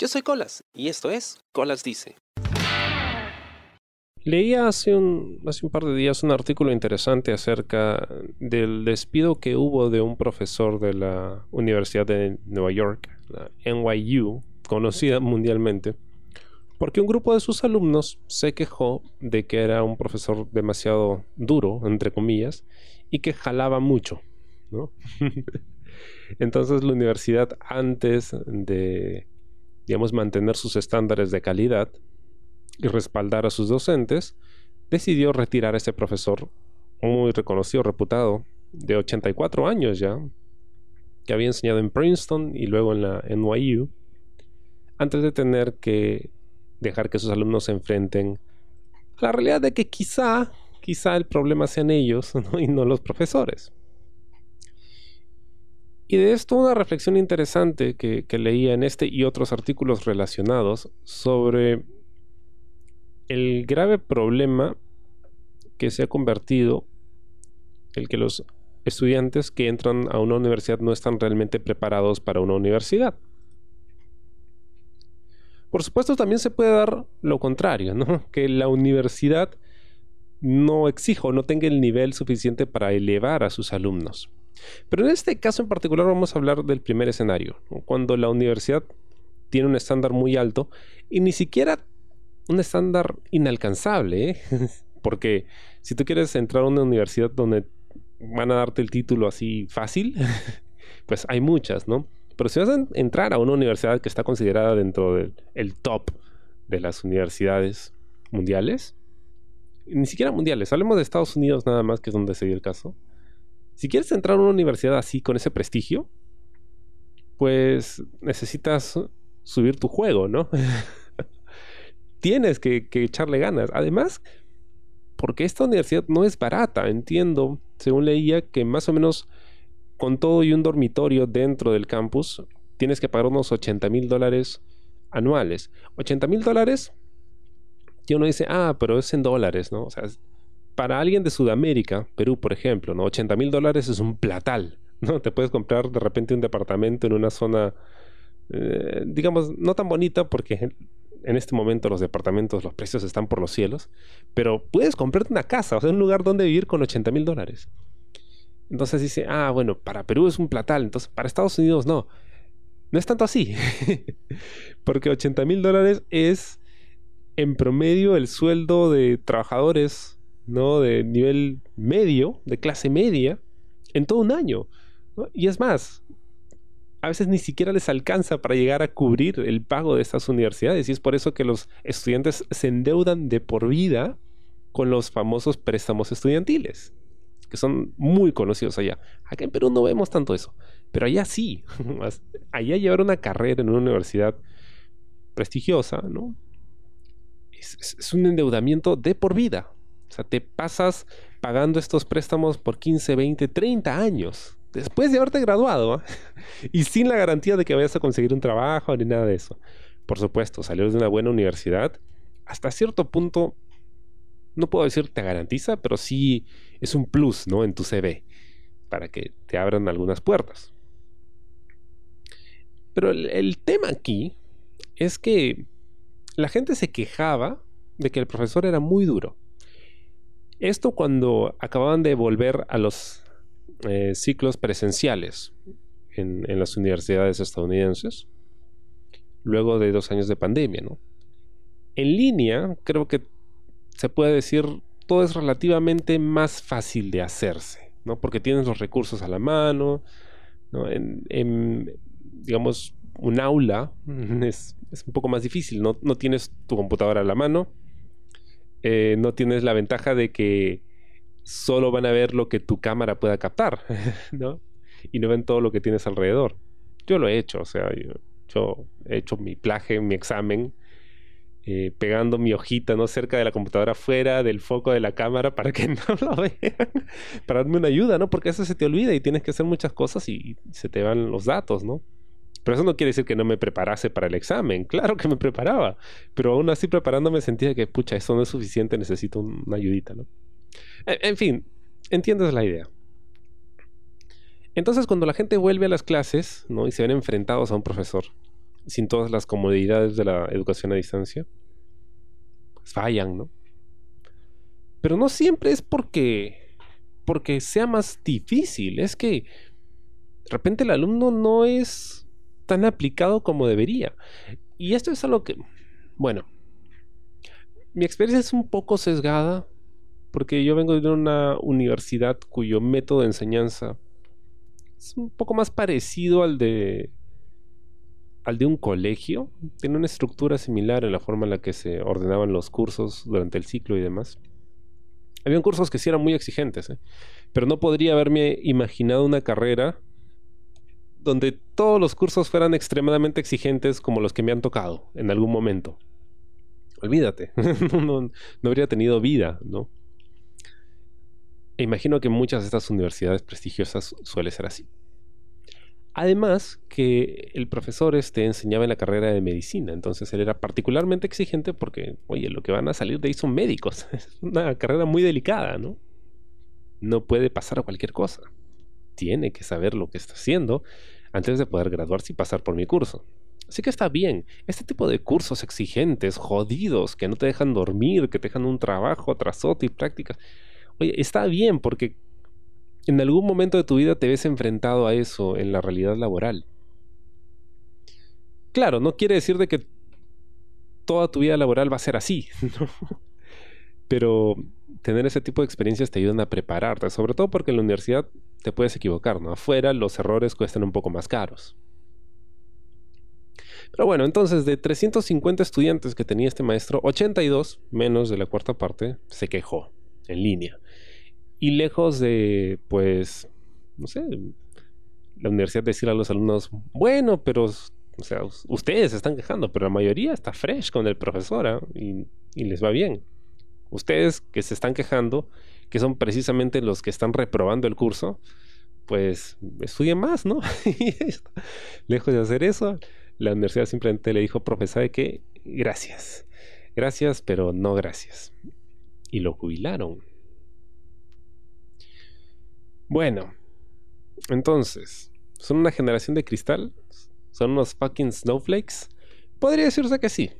Yo soy Colas y esto es Colas Dice. Leía hace un, hace un par de días un artículo interesante acerca del despido que hubo de un profesor de la Universidad de Nueva York, la NYU, conocida mundialmente, porque un grupo de sus alumnos se quejó de que era un profesor demasiado duro, entre comillas, y que jalaba mucho. Entonces la universidad, antes de, digamos, mantener sus estándares de calidad y respaldar a sus docentes, decidió retirar a ese profesor muy reconocido, reputado, de 84 años ya, que había enseñado en Princeton y luego en la NYU, antes de tener que dejar que sus alumnos se enfrenten a la realidad de que quizá, quizá el problema sean ellos y no los profesores. Y de esto una reflexión interesante que, leía en este y otros artículos relacionados sobre el grave problema que se ha convertido el que los estudiantes que entran a una universidad no están realmente preparados para una universidad. Por supuesto, también se puede dar lo contrario. Que la universidad no exija o no tenga el nivel suficiente para elevar a sus alumnos. Pero en este caso en particular vamos a hablar del primer escenario, cuando la universidad tiene un estándar muy alto y ni siquiera un estándar inalcanzable, ¿eh? porque si tú quieres entrar a una universidad donde van a darte el título así fácil, pues hay muchas, ¿no? Pero si vas a entrar a una universidad que está considerada dentro del top de las universidades mundiales, ni siquiera mundiales, hablemos de Estados Unidos nada más, que es donde se dio el caso, si quieres entrar a una universidad así, con ese prestigio, pues necesitas subir tu juego, ¿no? Tienes que, echarle ganas. Además, porque esta universidad no es barata, entiendo, según leía, que más o menos con todo y un dormitorio dentro del campus, tienes que pagar unos 80 mil dólares anuales. 80 mil dólares, y uno dice, ah, pero es en dólares, ¿no? O sea, para alguien de Sudamérica, Perú, por ejemplo, ¿no? 80 mil dólares es un platal, ¿no? Te puedes comprar de repente un departamento en una zona, eh, digamos, no tan bonita porque en este momento los departamentos, los precios están por los cielos, pero puedes comprarte una casa, o sea, un lugar donde vivir con 80 mil dólares. Entonces dice, ah, bueno, para Perú es un platal, entonces para Estados Unidos no. No es tanto así, porque 80 mil dólares es en promedio el sueldo de trabajadores ¿no? De nivel medio, de clase media, en todo un año. Y es más, a veces ni siquiera les alcanza para llegar a cubrir el pago de estas universidades. Y es por eso que los estudiantes se endeudan de por vida con los famosos préstamos estudiantiles, que son muy conocidos allá. Acá en Perú no vemos tanto eso, pero allá sí. allá llevar una carrera en una universidad prestigiosa, ¿no? es un endeudamiento de por vida. O sea, te pasas pagando estos préstamos por 15, 20, 30 años después de haberte graduado ¿ah? y sin la garantía de que vayas a conseguir un trabajo ni nada de eso. Por supuesto, salir de una buena universidad, hasta cierto punto, no puedo decir te garantiza, pero sí es un plus, ¿no? En tu CV, para que te abran algunas puertas. Pero el tema aquí es que la gente se quejaba de que el profesor era muy duro esto cuando acababan de volver a los eh, ciclos presenciales en, las universidades estadounidenses, luego de dos años de pandemia, ¿no? En línea, creo que se puede decir, todo es relativamente más fácil de hacerse, ¿no? Porque tienes los recursos a la mano, ¿no? en, digamos, un aula es, un poco más difícil, ¿no? no tienes tu computadora a la mano, eh, no tienes la ventaja de que solo van a ver lo que tu cámara pueda captar, ¿no? Y no ven todo lo que tienes alrededor. Yo lo he hecho, o sea, yo, he hecho mi plaje, mi examen, eh, pegando mi hojita, ¿no? Cerca de la computadora, fuera del foco de la cámara para que no lo vean, para darme una ayuda, ¿no? Porque eso se te olvida y tienes que hacer muchas cosas y se te van los datos, ¿no? Pero eso no quiere decir que no me preparase para el examen. Claro que me preparaba. Pero aún así preparándome sentía que, pucha, eso no es suficiente, necesito una ayudita, ¿no? E, en fin, entiendes la idea. Entonces, cuando la gente vuelve a las clases, ¿no? Y se ven enfrentados a un profesor, sin todas las comodidades de la educación a distancia, pues fallan, ¿no? Pero no siempre es porque, porque sea más difícil, es que de repente el alumno no es tan aplicado como debería. Y esto es algo que, bueno, mi experiencia es un poco sesgada porque yo vengo de una universidad cuyo método de enseñanza es un poco más parecido al de al de un colegio. Tiene una estructura similar en la forma en la que se ordenaban los cursos durante el ciclo y demás. Habían cursos que sí eran muy exigentes, ¿eh? pero no podría haberme imaginado una carrera donde todos los cursos fueran extremadamente exigentes como los que me han tocado en algún momento. Olvídate, no, no, habría tenido vida, ¿no? E imagino que muchas de estas universidades prestigiosas suele ser así. Además que el profesor este enseñaba en la carrera de medicina, entonces él era particularmente exigente porque, oye, lo que van a salir de ahí son médicos. Es una carrera muy delicada, ¿no? No puede pasar a cualquier cosa. Tiene que saber lo que está haciendo antes de poder graduarse y pasar por mi curso. Así que está bien. Este tipo de cursos exigentes, jodidos, que no te dejan dormir, que te dejan un trabajo tras otro y prácticas. Oye, está bien porque en algún momento de tu vida te ves enfrentado a eso en la realidad laboral. Claro, no quiere decir de que toda tu vida laboral va a ser así, pero tener ese tipo de experiencias te ayudan a prepararte, sobre todo porque en la universidad te puedes equivocar, ¿no? Afuera los errores cuestan un poco más caros. Pero bueno, entonces de 350 estudiantes que tenía este maestro, 82, menos de la cuarta parte, se quejó en línea. Y lejos de, pues, no sé, la universidad decir a los alumnos, bueno, pero, o sea, ustedes se están quejando, pero la mayoría está fresh con el profesor ¿ah? y, y les va bien. Ustedes que se están quejando, que son precisamente los que están reprobando el curso, pues estudien más, ¿no? Lejos de hacer eso, la universidad simplemente le dijo, profesor, que gracias, gracias, pero no gracias. Y lo jubilaron. Bueno, entonces, ¿son una generación de cristal? ¿Son unos fucking snowflakes? Podría decirse que sí.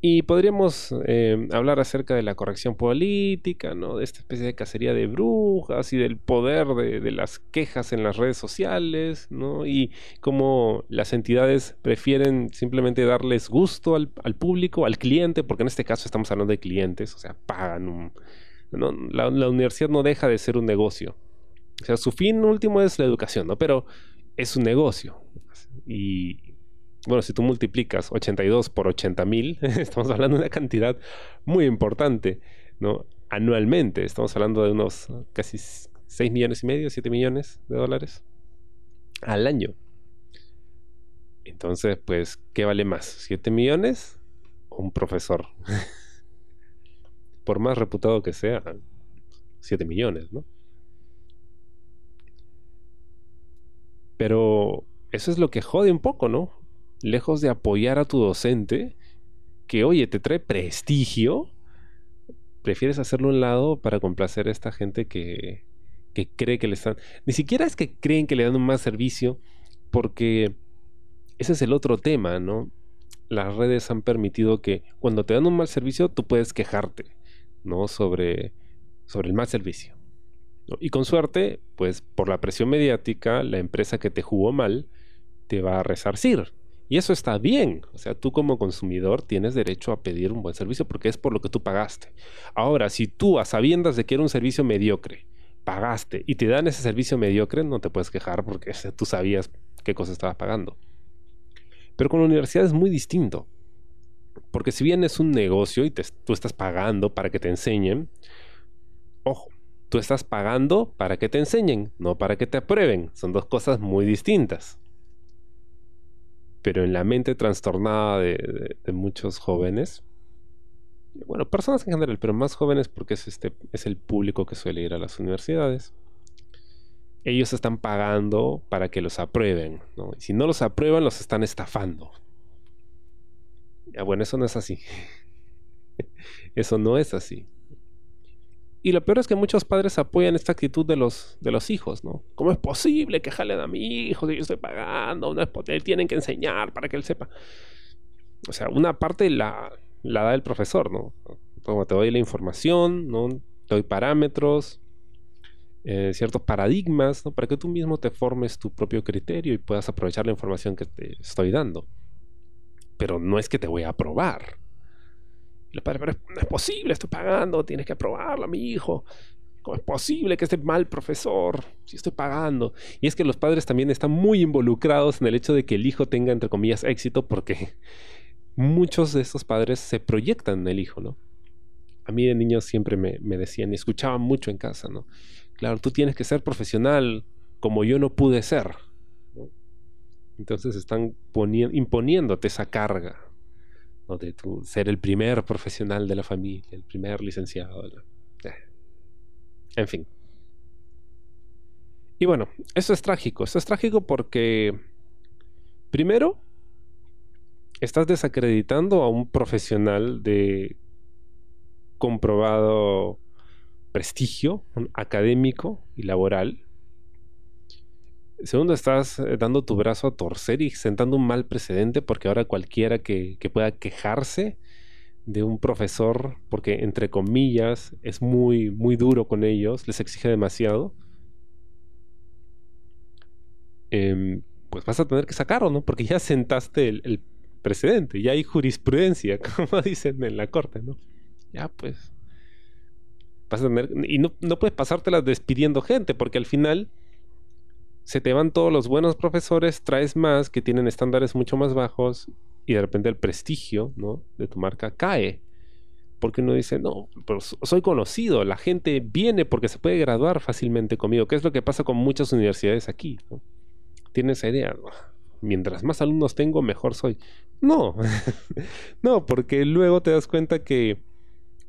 Y podríamos eh, hablar acerca de la corrección política, ¿no? De esta especie de cacería de brujas y del poder de, las quejas en las redes sociales, ¿no? Y cómo las entidades prefieren simplemente darles gusto al, público, al cliente, porque en este caso estamos hablando de clientes, o sea, pagan un... la, la universidad no deja de ser un negocio. O sea, su fin último es la educación, ¿no? Pero es un negocio. Y, bueno, si tú multiplicas 82 por 80 mil, estamos hablando de una cantidad muy importante, ¿no? Anualmente, estamos hablando de unos casi 6 millones y medio, 7 millones de dólares al año. Entonces, pues, ¿qué vale más? ¿7 millones o un profesor? Por más reputado que sea, 7 millones, ¿no? Pero eso es lo que jode un poco, ¿no? Lejos de apoyar a tu docente, que oye, te trae prestigio, prefieres hacerlo a un lado para complacer a esta gente que, que cree que le están... Ni siquiera es que creen que le dan un más servicio, porque ese es el otro tema, ¿no? Las redes han permitido que cuando te dan un mal servicio, tú puedes quejarte, ¿no? Sobre, sobre el mal servicio. Y con suerte, pues por la presión mediática, la empresa que te jugó mal te va a resarcir, y eso está bien. O sea, tú como consumidor tienes derecho a pedir un buen servicio porque es por lo que tú pagaste. Ahora, si tú a sabiendas de que era un servicio mediocre, pagaste y te dan ese servicio mediocre, no te puedes quejar porque tú sabías qué cosa estabas pagando. Pero con la universidad es muy distinto. Porque si bien es un negocio y tú estás pagando para que te enseñen, ojo, tú estás pagando para que te enseñen, no para que te aprueben. Son dos cosas muy distintas pero en la mente trastornada de, muchos jóvenes, bueno, personas en general, pero más jóvenes porque es, este, es el público que suele ir a las universidades, ellos están pagando para que los aprueben, ¿no? Y si no los aprueban, los están estafando. Ya, bueno, eso no es así. eso no es así. Y lo peor es que muchos padres apoyan esta actitud de los, de los hijos, ¿no? ¿Cómo es posible que jalen a mi hijo si yo estoy pagando? No es porque tienen que enseñar para que él sepa. O sea, una parte la, la da el profesor, ¿no? Como te doy la información, ¿no? Te doy parámetros, eh, ciertos paradigmas, ¿no? Para que tú mismo te formes tu propio criterio y puedas aprovechar la información que te estoy dando. Pero no es que te voy a aprobar pero no es posible, estoy pagando, tienes que aprobarlo mi hijo. ¿Cómo es posible que esté mal profesor si estoy pagando? Y es que los padres también están muy involucrados en el hecho de que el hijo tenga, entre comillas, éxito porque muchos de estos padres se proyectan en el hijo, ¿no? A mí de niño siempre me, decían y escuchaban mucho en casa, ¿no? Claro, tú tienes que ser profesional como yo no pude ser. Entonces están imponiéndote esa carga de tu ser el primer profesional de la familia, el primer licenciado. Eh. En fin. Y bueno, eso es trágico. Eso es trágico porque, primero, estás desacreditando a un profesional de comprobado prestigio académico y laboral Segundo, estás eh, dando tu brazo a torcer y sentando un mal precedente porque ahora cualquiera que, pueda quejarse de un profesor, porque entre comillas es muy, muy duro con ellos, les exige demasiado, em, pues vas a tener que sacarlo, ¿no? Porque ya sentaste el, precedente, ya hay jurisprudencia, como dicen en la corte, ¿no? Ya pues. Vas a tener. Y no, no puedes pasártelas despidiendo gente, porque al final se te van todos los buenos profesores, traes más que tienen estándares mucho más bajos y de repente el prestigio de tu marca cae. Porque uno dice, no, pero soy conocido, la gente viene porque se puede graduar fácilmente conmigo, que es lo que pasa con muchas universidades aquí. ¿no? Tienen esa idea, mientras más alumnos tengo, mejor soy. No, no, porque luego te das cuenta que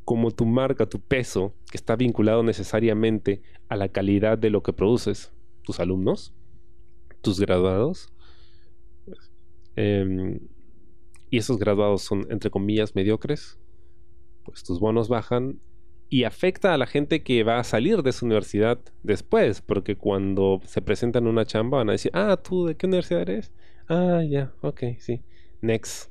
como tu marca, tu peso, que está vinculado necesariamente a la calidad de lo que produces, tus alumnos, tus graduados. Em, y esos graduados son, entre comillas, mediocres, pues tus bonos bajan y afecta a la gente que va a salir de su universidad después, porque cuando se presentan una chamba van a decir, ah, ¿tú de qué universidad eres? Ah, ya, ok, sí, next.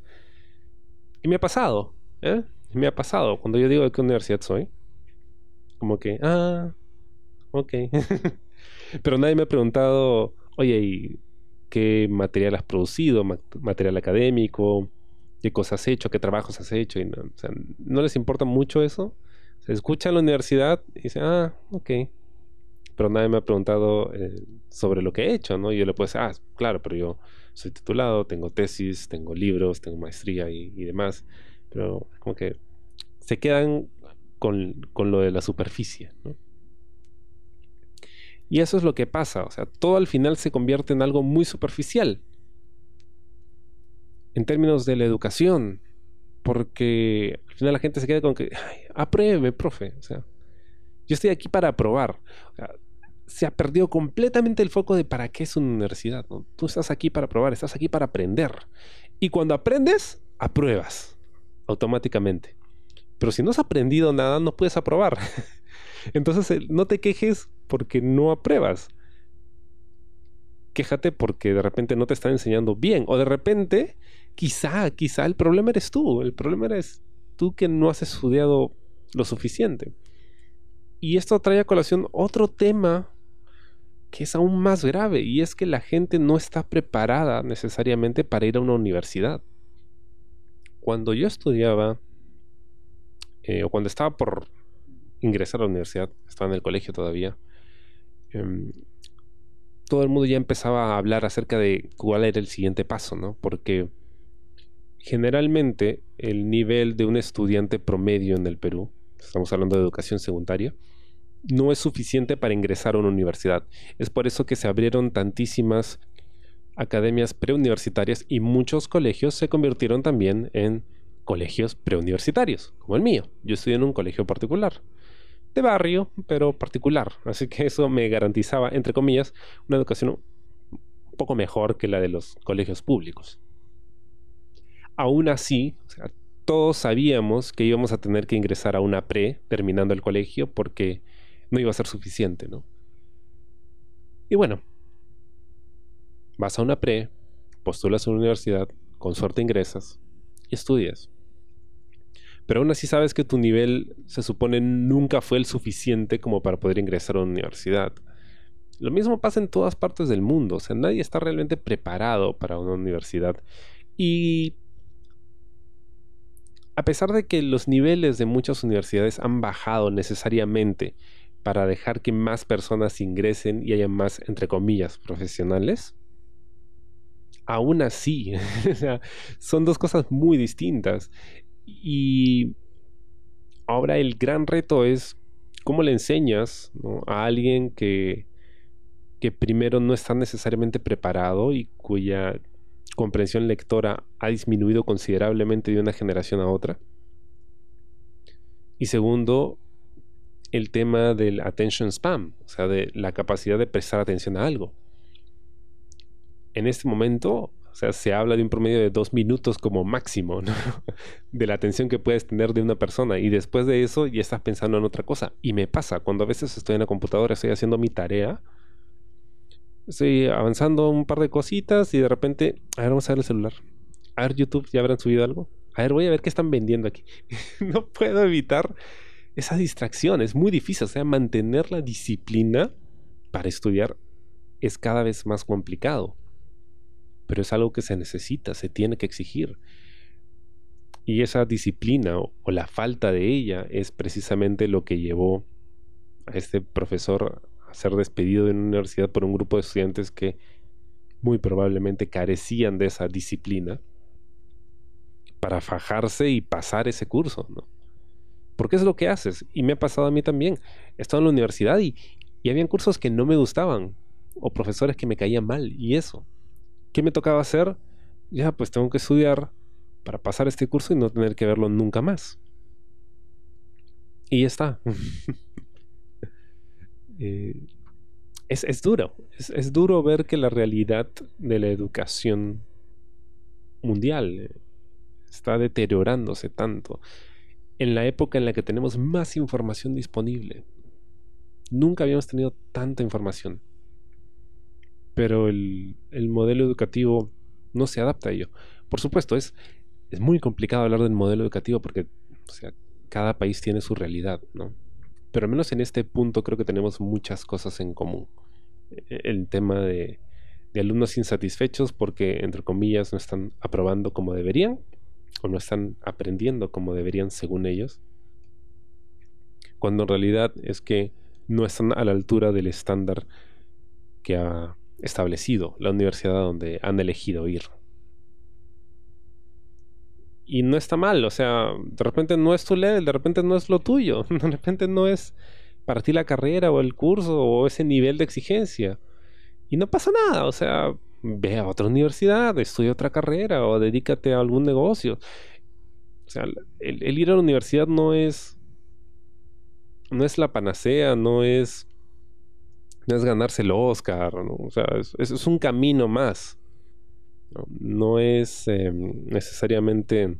Y me ha pasado, ¿eh? Me ha pasado cuando yo digo de qué universidad soy. Como que, ah, ok. Pero nadie me ha preguntado, oye, ¿y qué material has producido? ¿Material académico? ¿Qué cosas has hecho? ¿Qué trabajos has hecho? Y no, o sea, ¿no les importa mucho eso? Se escucha en la universidad y dice, ah, ok. Pero nadie me ha preguntado eh, sobre lo que he hecho, ¿no? Y yo le puedo decir, ah, claro, pero yo soy titulado, tengo tesis, tengo libros, tengo maestría y, y demás. Pero como que se quedan con, con lo de la superficie, ¿no? Y eso es lo que pasa, o sea, todo al final se convierte en algo muy superficial. En términos de la educación, porque al final la gente se queda con que, Ay, apruebe, profe, o sea, yo estoy aquí para aprobar. se ha perdido completamente el foco de para qué es una universidad. Tú estás aquí para aprobar, estás aquí para aprender. Y cuando aprendes, apruebas automáticamente. Pero si no has aprendido nada, no puedes aprobar. Entonces, no te quejes porque no apruebas. Quéjate porque de repente no te están enseñando bien. O de repente, quizá, quizá el problema eres tú. El problema eres tú que no has estudiado lo suficiente. Y esto trae a colación otro tema que es aún más grave y es que la gente no está preparada necesariamente para ir a una universidad. Cuando yo estudiaba, eh, o cuando estaba por ingresar a la universidad, estaba en el colegio todavía, em, todo el mundo ya empezaba a hablar acerca de cuál era el siguiente paso, ¿no? Porque generalmente el nivel de un estudiante promedio en el Perú, estamos hablando de educación secundaria, no es suficiente para ingresar a una universidad. Es por eso que se abrieron tantísimas academias preuniversitarias y muchos colegios se convirtieron también en colegios preuniversitarios, como el mío. Yo estudié en un colegio particular de barrio, pero particular. Así que eso me garantizaba, entre comillas, una educación un poco mejor que la de los colegios públicos. Aún así, todos sabíamos que íbamos a tener que ingresar a una pre terminando el colegio porque no iba a ser suficiente, ¿no? Y bueno, vas a una pre, postulas a una universidad, con suerte ingresas y estudias. Pero aún así sabes que tu nivel se supone nunca fue el suficiente como para poder ingresar a una universidad. Lo mismo pasa en todas partes del mundo, o sea, nadie está realmente preparado para una universidad. Y a pesar de que los niveles de muchas universidades han bajado necesariamente para dejar que más personas ingresen y haya más, entre comillas, profesionales, aún así, son dos cosas muy distintas. Y ahora el gran reto es cómo le enseñas a alguien que, que primero no está necesariamente preparado y cuya comprensión lectora ha disminuido considerablemente de una generación a otra. Y segundo, el tema del attention spam, o sea, de la capacidad de prestar atención a algo. En este momento, o sea, se habla de un promedio de dos minutos como máximo, de la atención que puedes tener de una persona. Y después de eso ya estás pensando en otra cosa. Y me pasa, cuando a veces estoy en la computadora, estoy haciendo mi tarea, estoy avanzando un par de cositas y de repente, a ver, vamos a ver el celular. A ver, YouTube, ¿ya habrán subido algo? A ver, voy a ver qué están vendiendo aquí. no puedo evitar esa distracción. Es muy difícil. O sea, mantener la disciplina para estudiar es cada vez más complicado. Pero es algo que se necesita, se tiene que exigir. Y esa disciplina o, la falta de ella es precisamente lo que llevó a este profesor ser despedido de una universidad por un grupo de estudiantes que muy probablemente carecían de esa disciplina para fajarse y pasar ese curso, ¿no? Porque es lo que haces. Y me ha pasado a mí también. He estado en la universidad y, y cursos que no me gustaban o profesores que me caían mal y eso. ¿Qué me tocaba hacer? Ya, pues tengo que estudiar para pasar este curso y no tener que verlo nunca más. Y ya está. Eh, es, duro, es, duro ver que la realidad de la educación mundial eh, está deteriorándose tanto en la época en la que tenemos más información disponible. Nunca habíamos tenido tanta información. Pero el, modelo educativo no se adapta a ello. Por supuesto, es, es muy complicado hablar del modelo educativo porque sea, cada país tiene su realidad, ¿no? pero al menos en este punto creo que tenemos muchas cosas en común. E-, el tema de, alumnos insatisfechos porque, entre comillas, no están aprobando como deberían o no están aprendiendo como deberían según ellos, cuando en realidad es que no están a la altura del estándar que ha establecido la universidad donde han elegido ir y no está mal, o sea, de repente no es tu level, de repente no es lo tuyo, de repente no es para ti la carrera o el curso o ese nivel de exigencia. Y no pasa nada, o sea, ve a otra universidad, estudia otra carrera o dedícate a algún negocio. O sea, el, ir a la universidad no es no es la panacea, no es no es ganarse el Oscar, o sea, es, es un camino más. No, es em, necesariamente,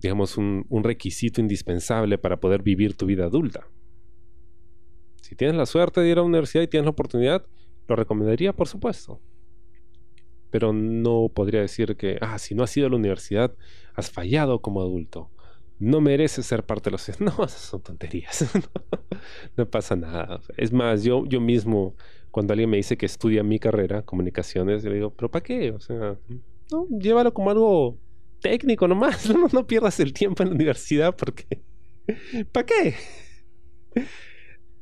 digamos, un, requisito indispensable para poder vivir tu vida adulta. Si tienes la suerte de ir a la universidad y tienes la oportunidad, lo recomendaría, por supuesto. Pero no podría decir que, ah, si no has ido a la universidad, has fallado como adulto. No mereces ser parte de los... No, son tonterías. no, pasa nada. Es más, yo, yo mismo cuando alguien me dice que estudia mi carrera, comunicaciones, yo le digo, ¿pero para qué? O sea, no, llévalo como algo técnico nomás, no, no pierdas el tiempo en la universidad porque... ¿Para qué?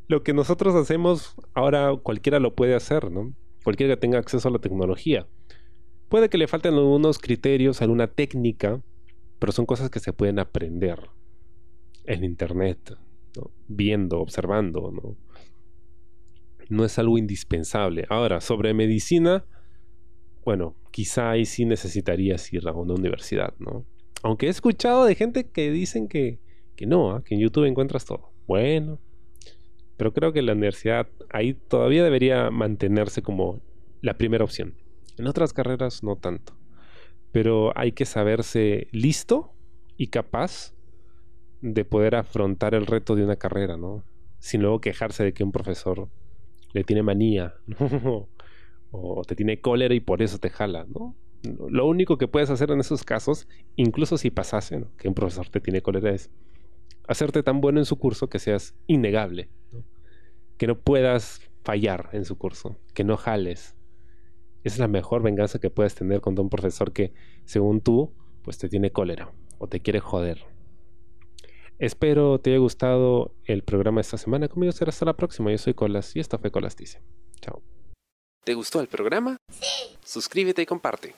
Lo que nosotros hacemos, ahora cualquiera lo puede hacer, ¿no? Cualquiera que tenga acceso a la tecnología. Puede que le falten algunos criterios, alguna técnica, pero son cosas que se pueden aprender en Internet, viendo, observando, ¿no? no es algo indispensable. Ahora, sobre medicina, bueno, quizá ahí sí necesitarías ir a una universidad, ¿no? Aunque he escuchado de gente que dicen que, que no, ¿ah? que en YouTube encuentras todo. Bueno, pero creo que la universidad ahí todavía debería mantenerse como la primera opción. En otras carreras no tanto. Pero hay que saberse listo y capaz de poder afrontar el reto de una carrera, ¿no? Sin luego quejarse de que un profesor le tiene manía, o te tiene cólera y por eso te jala, ¿no? Lo único que puedes hacer en esos casos, incluso si pasase, que un profesor te tiene cólera, es hacerte tan bueno en su curso que seas innegable, que no puedas fallar en su curso, que no jales. Esa es la mejor venganza que puedes tener contra un profesor que, según tú, pues te tiene cólera o te quiere joder. Espero te haya gustado el programa esta semana. Conmigo será hasta la próxima. Yo soy Colas y esta fue Colas Dice. Chao. ¿Te gustó el programa? Sí. Suscríbete y comparte.